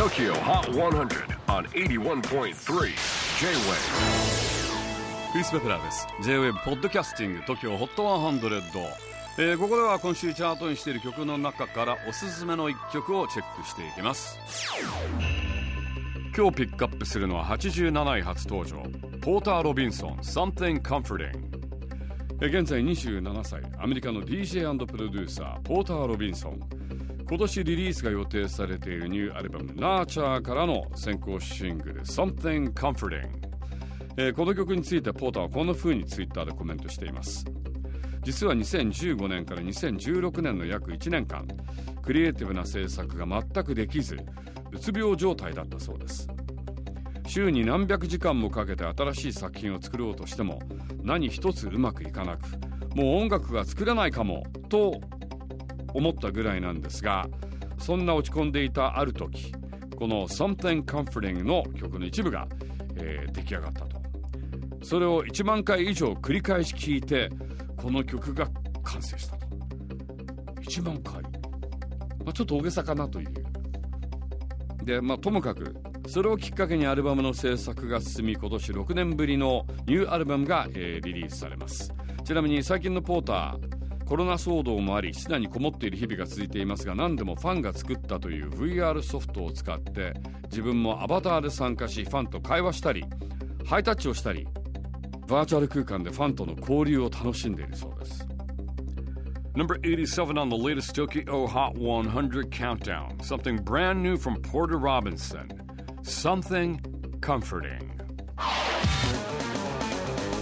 TOKYO HOT 100 on 81.3 J-WAVE クリス・ベプラーです。J-WAVE ポッドキャスティング TOKYO HOT 100、えー、ここでは今週チャートにしている曲の中からおすすめの一曲をチェックしていきます。今日ピックアップするのは87位初登場。ポーター・ロビンソン Something Comforting 現在27歳。アメリカの DJ& プロデューサーポーター・ロビンソン今年リリースが予定されているニューアルバム「ナーチャーからの先行シングル「Something Comforting」えー、この曲についてポーターはこんな風にツイッターでコメントしています。実は2015年から2016年の約1年間クリエイティブな制作が全くできずうつ病状態だったそうです。週に何百時間もかけて新しい作品を作ろうとしても何一つうまくいかなくもう音楽が作れないかもと思ったぐらいなんですがそんな落ち込んでいたある時この「Something Comforting」の曲の一部が、えー、出来上がったと。それを1万回以上繰り返し聴いてこの曲が完成したと。1万回、まあ、ちょっと大げさかなという。でまあともかくそれをきっかけにアルバムの制作が進み今年6年ぶりのニューアルバムが、えー、リリースされます。ちなみに最近のポーターコロナ騒動もあり室内にこもっている日々が続いていますが何でもファンが作ったという VR ソフトを使って自分もアバターで参加しファンと会話したりハイタッチをしたりバーチャル空間でファンとの交流を楽しんでいるそうです Number 87 on the latest Tokyo Hot 100 countdown. Something brand new from Porter Robinson. Something comforting.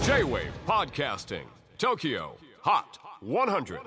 J-Wave Podcasting. Tokyo Hot 100.